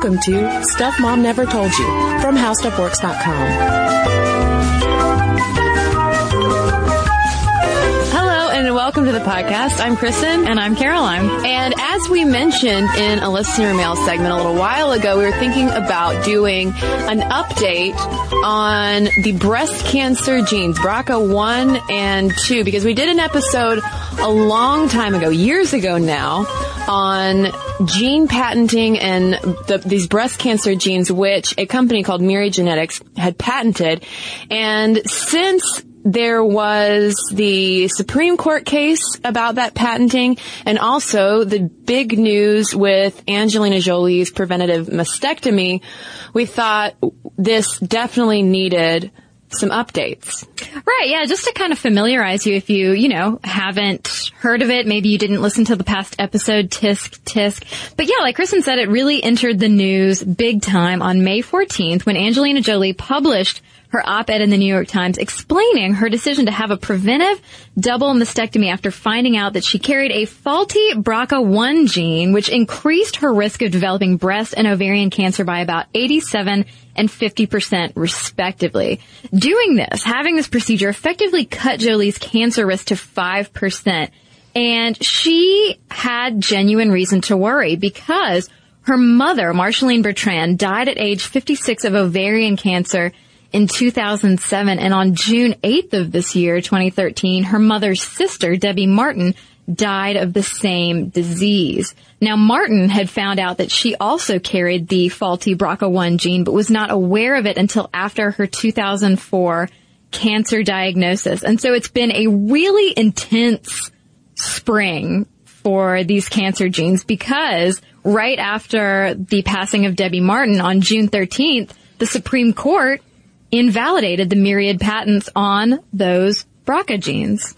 Welcome to Stuff Mom Never Told You from HowStuffWorks.com. welcome to the podcast. I'm Cristen. And I'm Caroline. And as we mentioned in a listener mail segment a little while ago, we were thinking about doing an update on the breast cancer genes, BRCA1 and 2, because we did an episode a long time ago, years ago now, on gene patenting and the, these breast cancer genes, which a company called Myriad Genetics had patented. And since there was the Supreme Court case about that patenting and also the big news with Angelina Jolie's preventative mastectomy, we thought this definitely needed some updates. Right, yeah, just to kind of familiarize you if you, you know, haven't heard of it, maybe you didn't listen to the past episode, tisk, tisk. But yeah, like Cristen said, it really entered the news big time on May 14th when Angelina Jolie published her op-ed in the New York Times explaining her decision to have a preventive double mastectomy after finding out that she carried a faulty BRCA1 gene, which increased her risk of developing breast and ovarian cancer by about 87 and 50% respectively. Doing this, having this procedure effectively cut Jolie's cancer risk to 5%. And she had genuine reason to worry because her mother, Marceline Bertrand, died at age 56 of ovarian cancer in 2007 and on June 8th of this year, 2013, her mother's sister, Debbie Martin, died of the same disease. Now Martin had found out that she also carried the faulty BRCA1 gene, but was not aware of it until after her 2004 cancer diagnosis. And so it's been a really intense spring for these cancer genes because right after the passing of Debbie Martin on June 13th, the Supreme Court invalidated the myriad patents on those BRCA genes.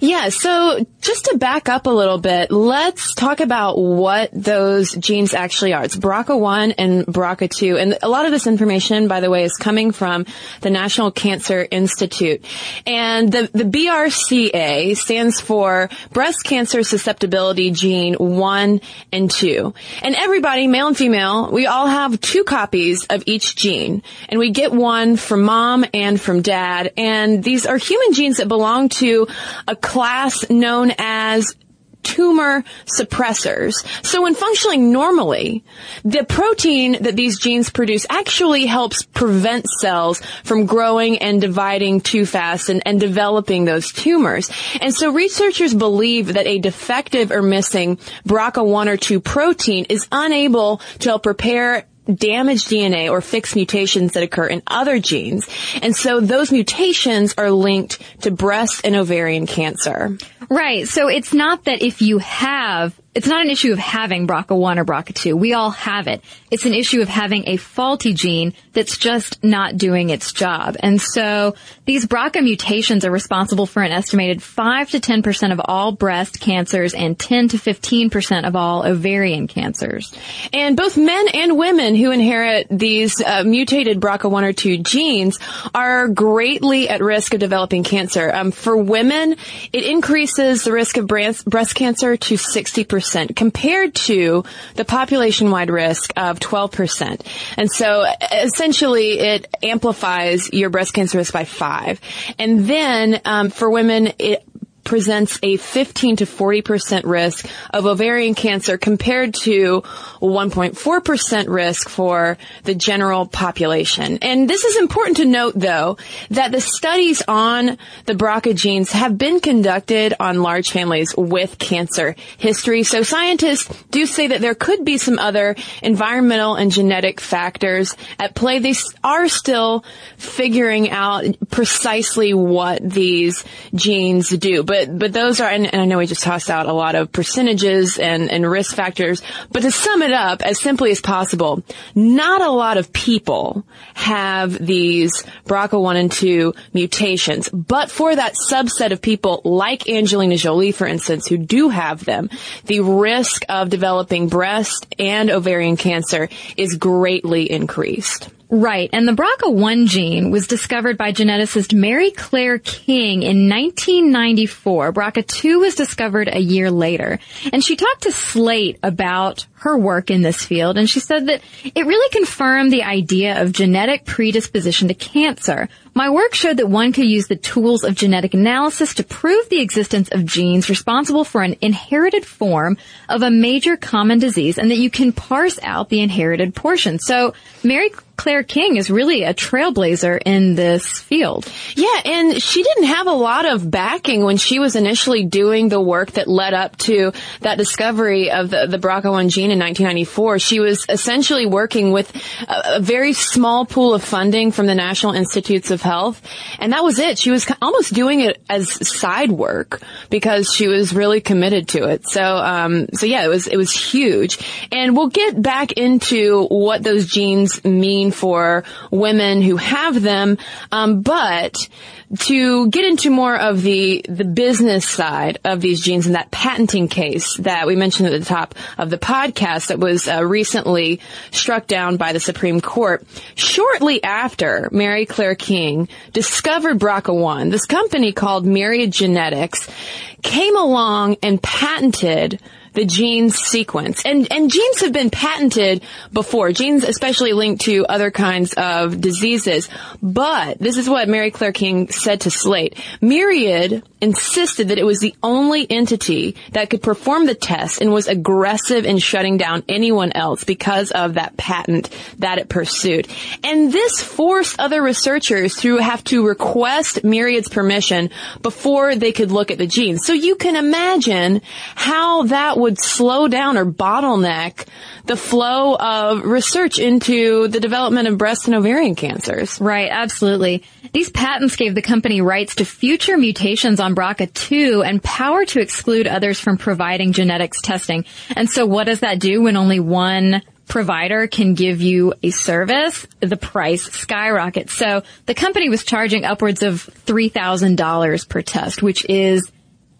Yeah, so just to back up a little bit, let's talk about what those genes actually are. It's BRCA1 and BRCA2. And a lot of this information, by the way, is coming from the National Cancer Institute. And the, the BRCA stands for Breast Cancer Susceptibility Gene 1 and 2. And everybody, male and female, we all have two copies of each gene. And we get one from mom and from dad. And these are human genes that belong to a class known as tumor suppressors. So when functioning normally, the protein that these genes produce actually helps prevent cells from growing and dividing too fast and, and developing those tumors. And so researchers believe that a defective or missing BRCA1 or 2 protein is unable to help repair damaged DNA or fix mutations that occur in other genes. And so those mutations are linked to breast and ovarian cancer. Right. So it's not that if you have it's not an issue of having BRCA1 or BRCA2. We all have it. It's an issue of having a faulty gene that's just not doing its job. And so these BRCA mutations are responsible for an estimated 5 to 10% of all breast cancers and 10 to 15% of all ovarian cancers. And both men and women who inherit these uh, mutated BRCA1 or 2 genes are greatly at risk of developing cancer. Um, for women, it increases the risk of breast, cancer to 60% percent compared to the population-wide risk of 12%. And so essentially it amplifies your breast cancer risk by five. And then um, for women, it presents a 15 to 40% risk of ovarian cancer compared to 1.4% risk for the general population. And this is important to note though that the studies on the BRCA genes have been conducted on large families with cancer history. So scientists do say that there could be some other environmental and genetic factors at play. They are still figuring out precisely what these genes do. But but but those are, and, and, I know we just tossed out a lot of percentages and, and risk factors, but to sum it up as simply as possible, not a lot of people have these BRCA1 and 2 mutations, but for that subset of people like Angelina Jolie, for instance, who do have them, the risk of developing breast and ovarian cancer is greatly increased. Right. And the BRCA1 gene was discovered by geneticist Mary Claire King in 1994. BRCA2 was discovered a year later. And she talked to Slate about her work in this field and she said that it really confirmed the idea of genetic predisposition to cancer. My work showed that one could use the tools of genetic analysis to prove the existence of genes responsible for an inherited form of a major common disease and that you can parse out the inherited portion. So Mary Claire King is really a trailblazer in this field. Yeah, and she didn't have a lot of backing when she was initially doing the work that led up to that discovery of the, the BRCA1 gene in 1994. She was essentially working with a, a very small pool of funding from the National Institutes of Health, and that was it. She was almost doing it as side work because she was really committed to it. So, um, so yeah, it was it was huge, and we'll get back into what those genes mean for women who have them. Um, but to get into more of the the business side of these genes and that patenting case that we mentioned at the top of the podcast that was uh, recently struck down by the Supreme Court, shortly after Mary Claire King discovered BRCA1, this company called Myriad Genetics came along and patented the gene sequence. And, and genes have been patented before. Genes especially linked to other kinds of diseases. But this is what Mary Claire King said to Slate. Myriad insisted that it was the only entity that could perform the test and was aggressive in shutting down anyone else because of that patent that it pursued. And this forced other researchers to have to request Myriad's permission before they could look at the genes. So you can imagine how that would slow down or bottleneck the flow of research into the development of breast and ovarian cancers. Right, absolutely. These patents gave the company rights to future mutations on BRCA2 and power to exclude others from providing genetics testing. And so what does that do when only one provider can give you a service, the price skyrockets. So the company was charging upwards of $3,000 per test, which is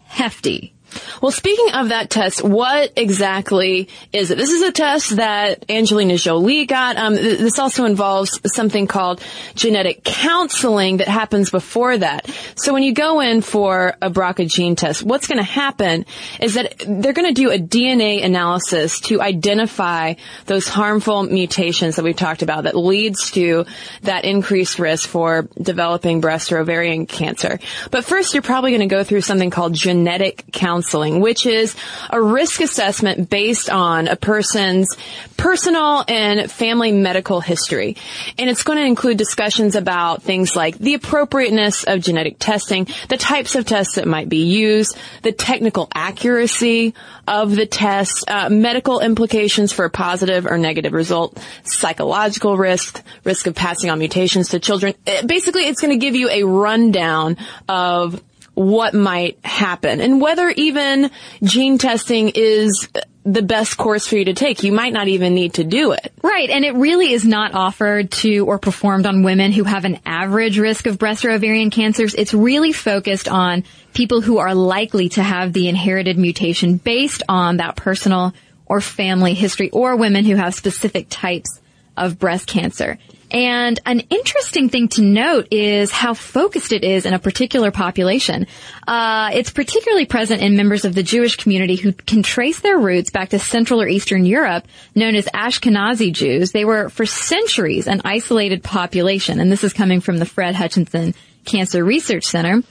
hefty. Well, speaking of that test, what exactly is it? This is a test that Angelina Jolie got. Um, th- this also involves something called genetic counseling that happens before that. So when you go in for a BRCA gene test, what's going to happen is that they're going to do a DNA analysis to identify those harmful mutations that we've talked about that leads to that increased risk for developing breast or ovarian cancer. But first, you're probably going to go through something called genetic counseling counseling, which is a risk assessment based on a person's personal and family medical history. And it's going to include discussions about things like the appropriateness of genetic testing, the types of tests that might be used, the technical accuracy of the test, uh, medical implications for a positive or negative result, psychological risk, risk of passing on mutations to children. Basically, it's going to give you a rundown of what might happen and whether even gene testing is the best course for you to take. You might not even need to do it. Right. And it really is not offered to or performed on women who have an average risk of breast or ovarian cancers. It's really focused on people who are likely to have the inherited mutation based on that personal or family history or women who have specific types of breast cancer. And an interesting thing to note is how focused it is in a particular population. Uh, it's particularly present in members of the Jewish community who can trace their roots back to Central or Eastern Europe, known as Ashkenazi Jews. They were for centuries an isolated population, and this is coming from the Fred Hutchinson Cancer Research Center.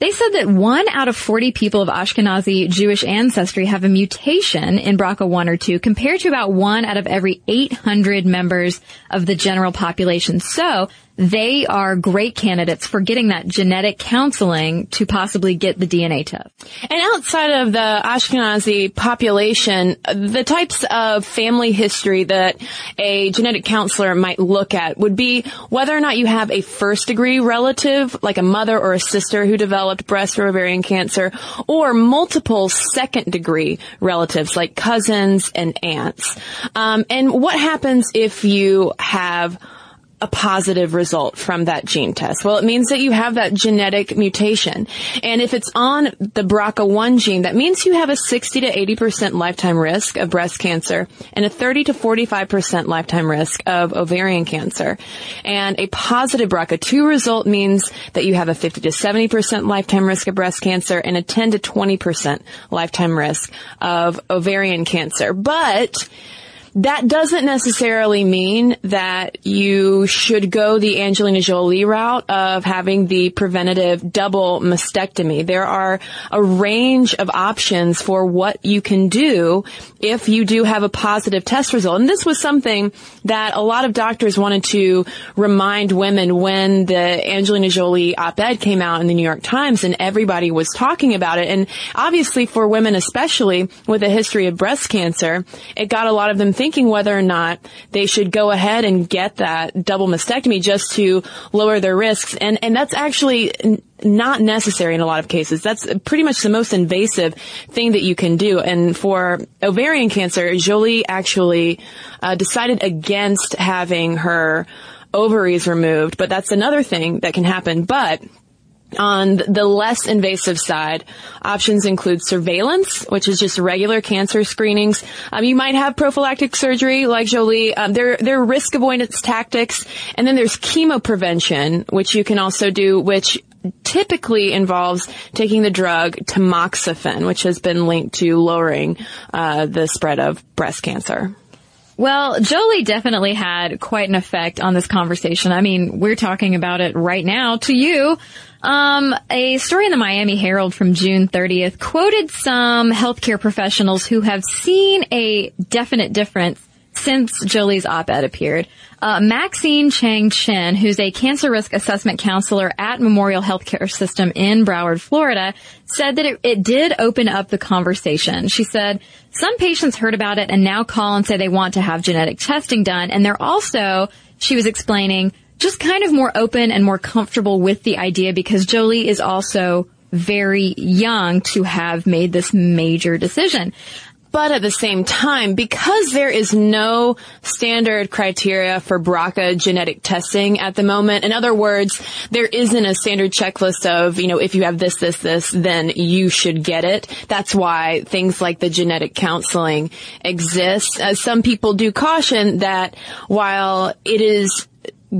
They said that one out of 40 people of Ashkenazi Jewish ancestry have a mutation in BRCA1 or 2 compared to about one out of every 800 members of the general population. So they are great candidates for getting that genetic counseling to possibly get the DNA test. And outside of the Ashkenazi population, the types of family history that a genetic counselor might look at would be whether or not you have a first degree relative, like a mother or a sister who developed breast or ovarian cancer, or multiple second degree relatives, like cousins and aunts. Um, and what happens if you have a positive result from that gene test? Well, it means that you have that genetic mutation. And if it's on the BRCA1 gene, that means you have a 60 to 80% lifetime risk of breast cancer and a 30 to 45% lifetime risk of ovarian cancer. And a positive BRCA2 result means that you have a 50 to 70% lifetime risk of breast cancer and a 10 to 20% lifetime risk of ovarian cancer. But that doesn't necessarily mean that you should go the Angelina Jolie route of having the preventative double mastectomy. There are a range of options for what you can do if you do have a positive test result. And this was something that a lot of doctors wanted to remind women when the Angelina Jolie op-ed came out in the New York Times and everybody was talking about it. And obviously for women, especially with a history of breast cancer, it got a lot of them thinking thinking whether or not they should go ahead and get that double mastectomy just to lower their risks. And, and that's actually not necessary in a lot of cases. That's pretty much the most invasive thing that you can do. And for ovarian cancer, Jolie actually uh, decided against having her ovaries removed, but that's another thing that can happen. But on the less invasive side, options include surveillance, which is just regular cancer screenings. Um, you might have prophylactic surgery, like Jolie. Um, there, there are risk avoidance tactics, and then there's chemo prevention, which you can also do, which typically involves taking the drug tamoxifen, which has been linked to lowering uh, the spread of breast cancer. Well, Jolie definitely had quite an effect on this conversation. I mean, we're talking about it right now to you. Um, a story in the Miami Herald from June 30th quoted some healthcare professionals who have seen a definite difference since Jolie's op-ed appeared. Uh, Maxine Chang Chin, who's a cancer risk assessment counselor at Memorial Healthcare System in Broward, Florida, said that it, it did open up the conversation. She said, some patients heard about it and now call and say they want to have genetic testing done. And they're also, she was explaining, just kind of more open and more comfortable with the idea because Jolie is also very young to have made this major decision. But at the same time, because there is no standard criteria for BRCA genetic testing at the moment, in other words, there isn't a standard checklist of, you know, if you have this, this, this, then you should get it. That's why things like the genetic counseling exist. As some people do caution that while it is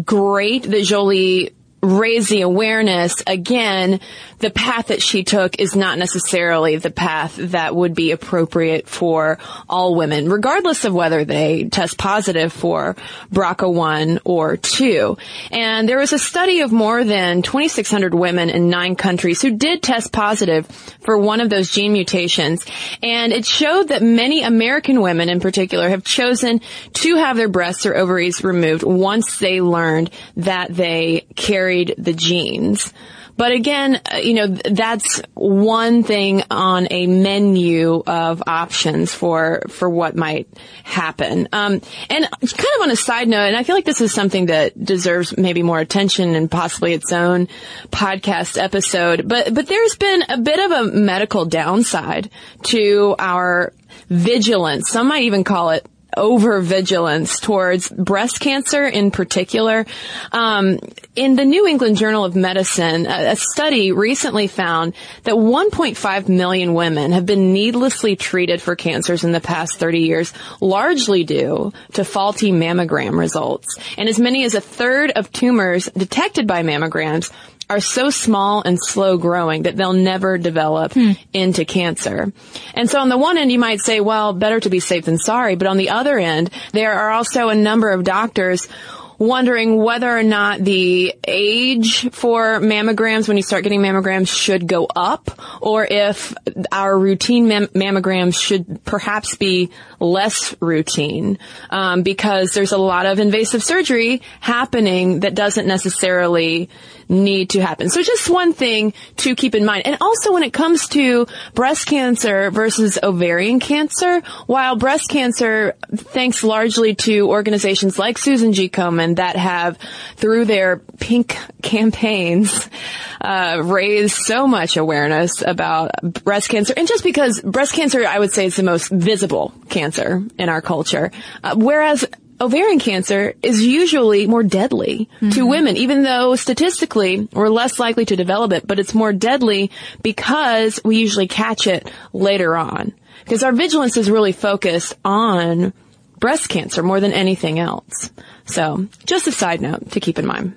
great that Jolie raise the awareness, again, the path that she took is not necessarily the path that would be appropriate for all women, regardless of whether they test positive for BRCA1 or 2. And there was a study of more than 2,600 women in nine countries who did test positive for one of those gene mutations. And it showed that many American women in particular have chosen to have their breasts or ovaries removed once they learned that they carried the genes. But again, uh, you know, that's one thing on a menu of options for, for what might happen. Um, and kind of on a side note, and I feel like this is something that deserves maybe more attention and possibly its own podcast episode, but, but there's been a bit of a medical downside to our vigilance. Some might even call it over vigilance towards breast cancer in particular. Um, in the New England Journal of Medicine, a, a study recently found that 1.5 million women have been needlessly treated for cancers in the past 30 years, largely due to faulty mammogram results. And as many as a third of tumors detected by mammograms are so small and slow growing that they'll never develop hmm. into cancer. And so on the one end, you might say, well, better to be safe than sorry. But on the other end, there are also a number of doctors wondering whether or not the age for mammograms when you start getting mammograms should go up or if our routine mam- mammograms should perhaps be less routine um, because there's a lot of invasive surgery happening that doesn't necessarily need to happen. So just one thing to keep in mind. And also when it comes to breast cancer versus ovarian cancer, while breast cancer, thanks largely to organizations like Susan G. Komen that have, through their pink campaigns, uh, raised so much awareness about breast cancer. And just because breast cancer, I would say, is the most visible cancer in our culture. Uh, whereas ovarian cancer is usually more deadly to women, even though statistically we're less likely to develop it, but it's more deadly because we usually catch it later on. Because our vigilance is really focused on breast cancer more than anything else. So, just a side note to keep in mind.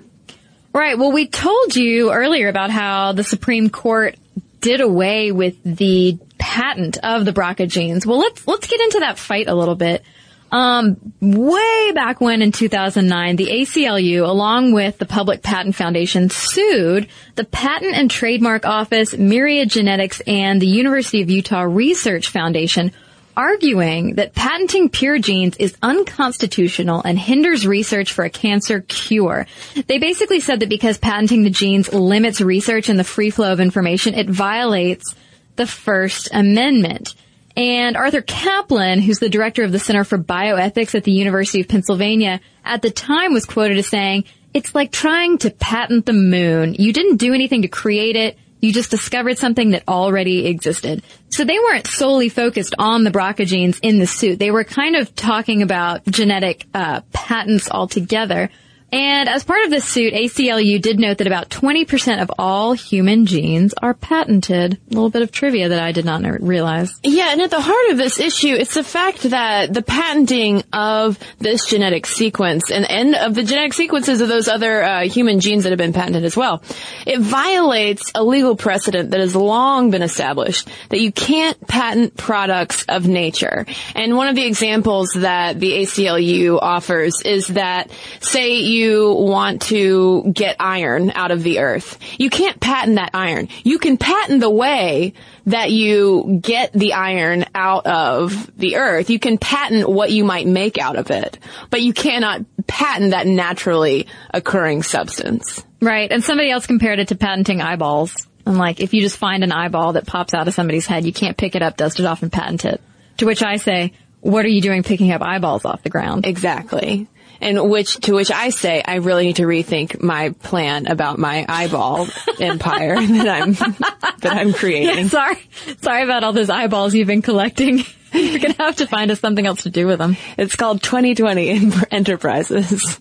Right. Well, we told you earlier about how the Supreme Court did away with the patent of the BRCA genes. Well, let's let's get into that fight a little bit. Um, way back when in 2009, the ACLU, along with the Public Patent Foundation, sued the Patent and Trademark Office, Myriad Genetics, and the University of Utah Research Foundation arguing that patenting pure genes is unconstitutional and hinders research for a cancer cure. They basically said that because patenting the genes limits research and the free flow of information, it violates the First Amendment. And Arthur Caplan, who's the director of the Center for Bioethics at the University of Pennsylvania, at the time was quoted as saying, it's like trying to patent the moon. You didn't do anything to create it. You just discovered something that already existed. So they weren't solely focused on the BRCA genes in the suit. They were kind of talking about genetic uh, patents altogether. And as part of this suit, ACLU did note that about 20% of all human genes are patented. A little bit of trivia that I did not realize. Yeah, and at the heart of this issue, it's the fact that the patenting of this genetic sequence and, and of the genetic sequences of those other uh, human genes that have been patented as well, it violates a legal precedent that has long been established that you can't patent products of nature. And one of the examples that the ACLU offers is that, say you want to get iron out of the earth, you can't patent that iron. You can patent the way that you get the iron out of the earth. You can patent what you might make out of it, but you cannot patent that naturally occurring substance. Right. And somebody else compared it to patenting eyeballs. And like, if you just find an eyeball that pops out of somebody's head, you can't pick it up, dust it off, and patent it. To which I say, what are you doing picking up eyeballs off the ground? Exactly. And which, to which I say, I really need to rethink my plan about my eyeball empire that I'm, that I'm creating. Sorry, sorry about all those eyeballs you've been collecting. You're gonna have to find us something else to do with them. It's called 2020 Enterprises.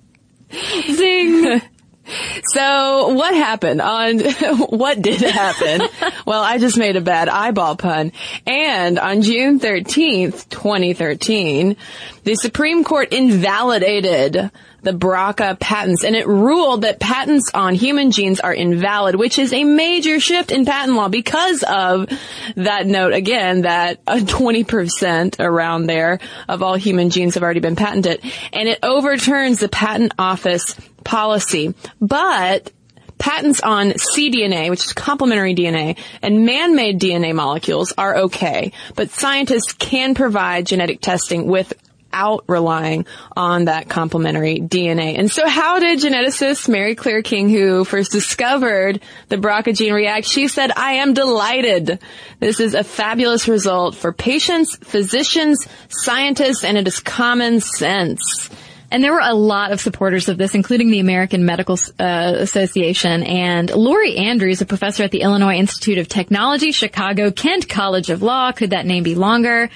Zing! So what happened on, what did happen? well, I just made a bad eyeball pun. And on June 13th, 2013, the Supreme Court invalidated the BRCA patents and it ruled that patents on human genes are invalid, which is a major shift in patent law because of that note again that uh, 20% around there of all human genes have already been patented and it overturns the patent office policy. But patents on cDNA, which is complementary DNA, and man-made DNA molecules are okay, but scientists can provide genetic testing without relying on that complementary DNA. And so how did geneticist Mary Claire King, who first discovered the BRCA gene react? She said, I am delighted. This is a fabulous result for patients, physicians, scientists, and it is common sense. And there were a lot of supporters of this, including the American Medical uh, Association. And Lori Andrews, a professor at the Illinois Institute of Technology, Chicago, Kent College of Law, could that name be longer?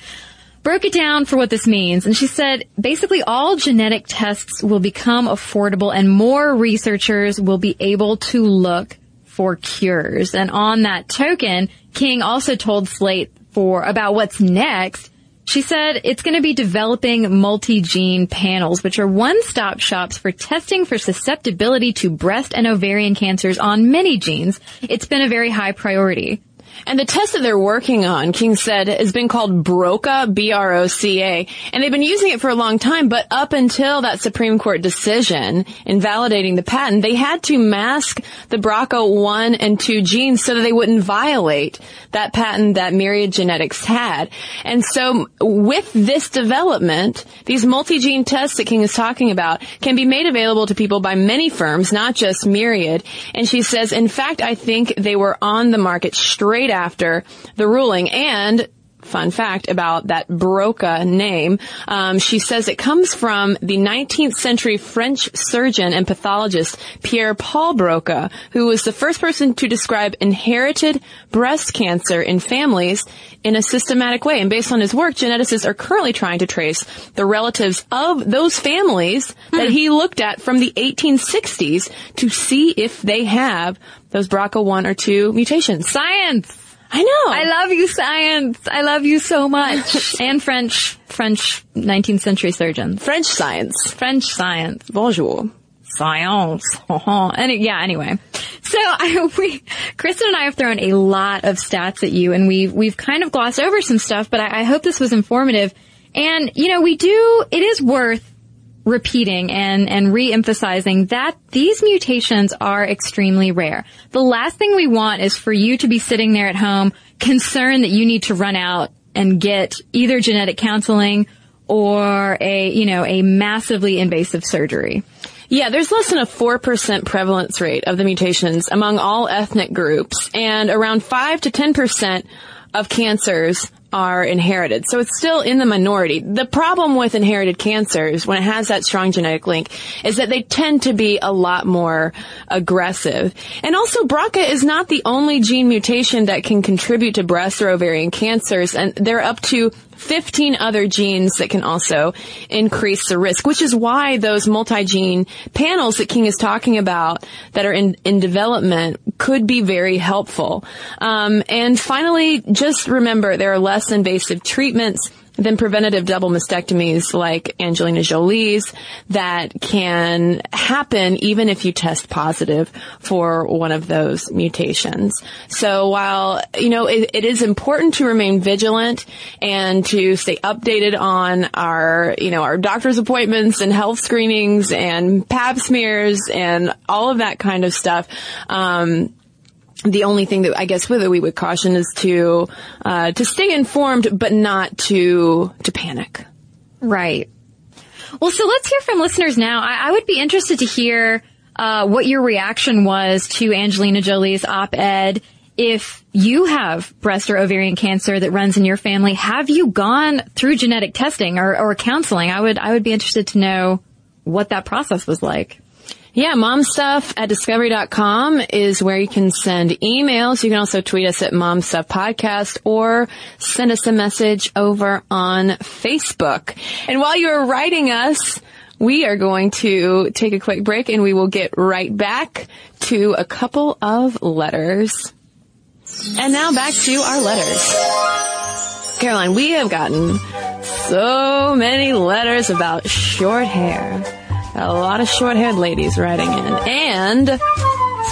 Broke it down for what this means. And she said, basically all genetic tests will become affordable and more researchers will be able to look for cures. And on that token, King also told Slate for about what's next she said it's going to be developing multi-gene panels, which are one-stop shops for testing for susceptibility to breast and ovarian cancers on many genes. It's been a very high priority. And the test that they're working on, King said, has been called BROCA, B-R-O-C-A, and they've been using it for a long time, but up until that Supreme Court decision invalidating the patent, they had to mask the BRCA1 and 2 genes so that they wouldn't violate that patent that Myriad Genetics had. And so with this development, these multi-gene tests that King is talking about can be made available to people by many firms, not just Myriad. And she says, in fact, I think they were on the market straight after the ruling. And fun fact about that Broca name. Um, she says it comes from the 19th century French surgeon and pathologist Pierre Paul Broca, who was the first person to describe inherited breast cancer in families in a systematic way. And based on his work, geneticists are currently trying to trace the relatives of those families that he looked at from the 1860s to see if they have those BRCA1 or 2 mutations. Science! I know. I love you, science. I love you so much. and French, French 19th century surgeons. French science. French science. Bonjour. Science. Uh-huh. Any, yeah, anyway. So I, hope we, Cristen and I have thrown a lot of stats at you and we've, we've kind of glossed over some stuff, but I, I hope this was informative. And, you know, we do, it is worth repeating and, and re-emphasizing that these mutations are extremely rare. The last thing we want is for you to be sitting there at home concerned that you need to run out and get either genetic counseling or a, you know, a massively invasive surgery. Yeah, there's less than a 4% prevalence rate of the mutations among all ethnic groups and around 5 to 10% of cancers are inherited. So it's still in the minority. The problem with inherited cancers, when it has that strong genetic link, is that they tend to be a lot more aggressive. And also BRCA is not the only gene mutation that can contribute to breast or ovarian cancers, and there are up to 15 other genes that can also increase the risk, which is why those multi-gene panels that King is talking about that are in, in development could be very helpful. Um, and finally, just remember there are less invasive treatments than preventative double mastectomies like Angelina Jolie's that can happen even if you test positive for one of those mutations. So while, you know, it, it is important to remain vigilant and to stay updated on our, you know, our doctor's appointments and health screenings and pap smears and all of that kind of stuff, um, the only thing that I guess whether we would caution is to uh, to stay informed, but not to to panic. Right. Well, so let's hear from listeners now. I, I would be interested to hear uh, what your reaction was to Angelina Jolie's op-ed. If you have breast or ovarian cancer that runs in your family, have you gone through genetic testing or, or counseling? I would I would be interested to know what that process was like. Yeah, momstuff at discovery.com is where you can send emails. You can also tweet us at momstuff podcast or send us a message over on Facebook. And while you're writing us, we are going to take a quick break and we will get right back to a couple of letters. And now back to our letters. Caroline, we have gotten so many letters about short hair. A lot of short haired ladies writing in. And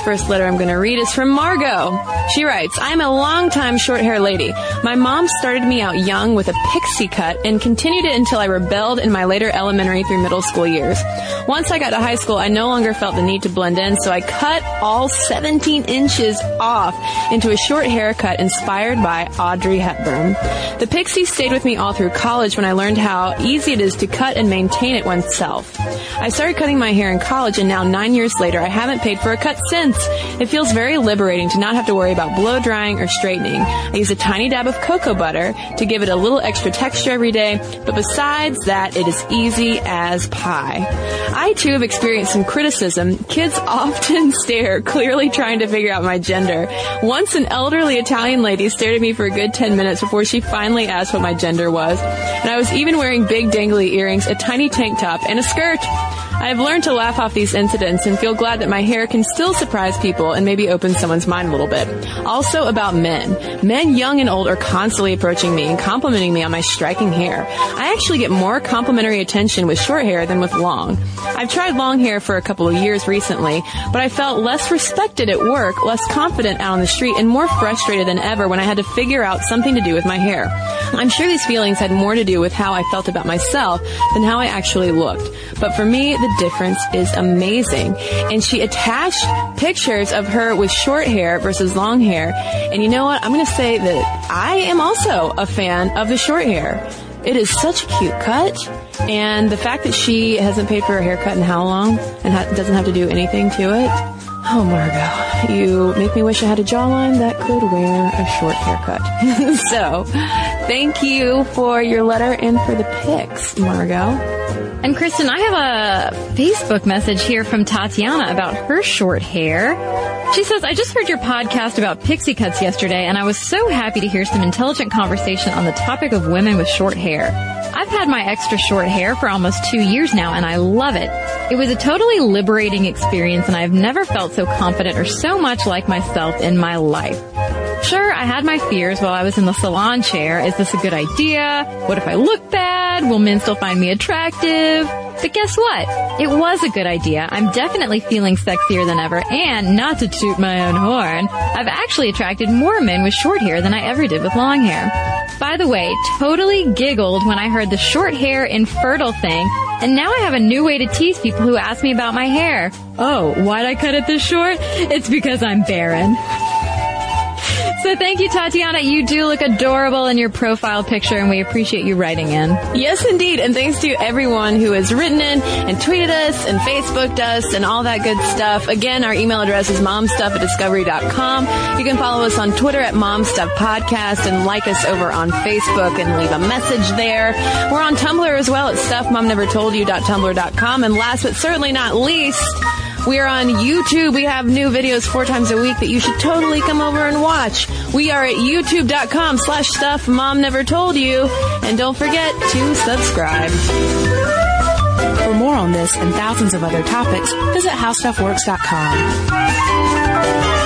first letter I'm going to read is from Margot. She writes, I'm a long-time short hair lady. My mom started me out young with a pixie cut and continued it until I rebelled in my later elementary through middle school years. Once I got to high school, I no longer felt the need to blend in, so I cut all 17 inches off into a short haircut inspired by Audrey Hepburn. The pixie stayed with me all through college when I learned how easy it is to cut and maintain it oneself. I started cutting my hair in college and now nine years later, I haven't paid for a cut since. It feels very liberating to not have to worry about blow drying or straightening. I use a tiny dab of cocoa butter to give it a little extra texture every day, but besides that, it is easy as pie. I too have experienced some criticism. Kids often stare, clearly trying to figure out my gender. Once an elderly Italian lady stared at me for a good 10 minutes before she finally asked what my gender was. And I was even wearing big dangly earrings, a tiny tank top, and a skirt. I have learned to laugh off these incidents and feel glad that my hair can still surprise people and maybe open someone's mind a little bit. Also about men. Men young and old are constantly approaching me and complimenting me on my striking hair. I actually get more complimentary attention with short hair than with long. I've tried long hair for a couple of years recently, but I felt less respected at work, less confident out on the street, and more frustrated than ever when I had to figure out something to do with my hair. I'm sure these feelings had more to do with how I felt about myself than how I actually looked. But for me, the difference is amazing. And she attached pictures of her with short hair versus long hair. And you know what? I'm going to say that I am also a fan of the short hair. It is such a cute cut. And the fact that she hasn't paid for her haircut in how long and ha- doesn't have to do anything to it. Oh, Margot, you make me wish I had a jawline that could wear a short haircut. so, Thank you for your letter and for the pics, Margot. And Cristen, I have a Facebook message here from Tatiana about her short hair. She says, I just heard your podcast about pixie cuts yesterday and I was so happy to hear some intelligent conversation on the topic of women with short hair. I've had my extra short hair for almost two years now and I love it. It was a totally liberating experience and I've never felt so confident or so much like myself in my life. Sure, I had my fears while I was in the salon chair. Is this a good idea? What if I look bad? Will men still find me attractive? But guess what? It was a good idea. I'm definitely feeling sexier than ever and not to toot my own horn, I've actually attracted more men with short hair than I ever did with long hair. By the way, totally giggled when I heard the short hair infertile thing and now I have a new way to tease people who ask me about my hair. Oh, why'd I cut it this short? It's because I'm barren. So thank you, Tatiana. You do look adorable in your profile picture, and we appreciate you writing in. Yes, indeed. And thanks to everyone who has written in and tweeted us and Facebooked us and all that good stuff. Again, our email address is momstuff at discovery.com. You can follow us on Twitter at momstuffpodcast and like us over on Facebook and leave a message there. We're on Tumblr as well at stuffmomnevertoldyou.tumblr.com. And last but certainly not least, we are on YouTube. We have new videos four times a week that you should totally come over and watch. We are at youtube.com slash stuff mom never told you. And don't forget to subscribe. For more on this and thousands of other topics, visit howstuffworks.com.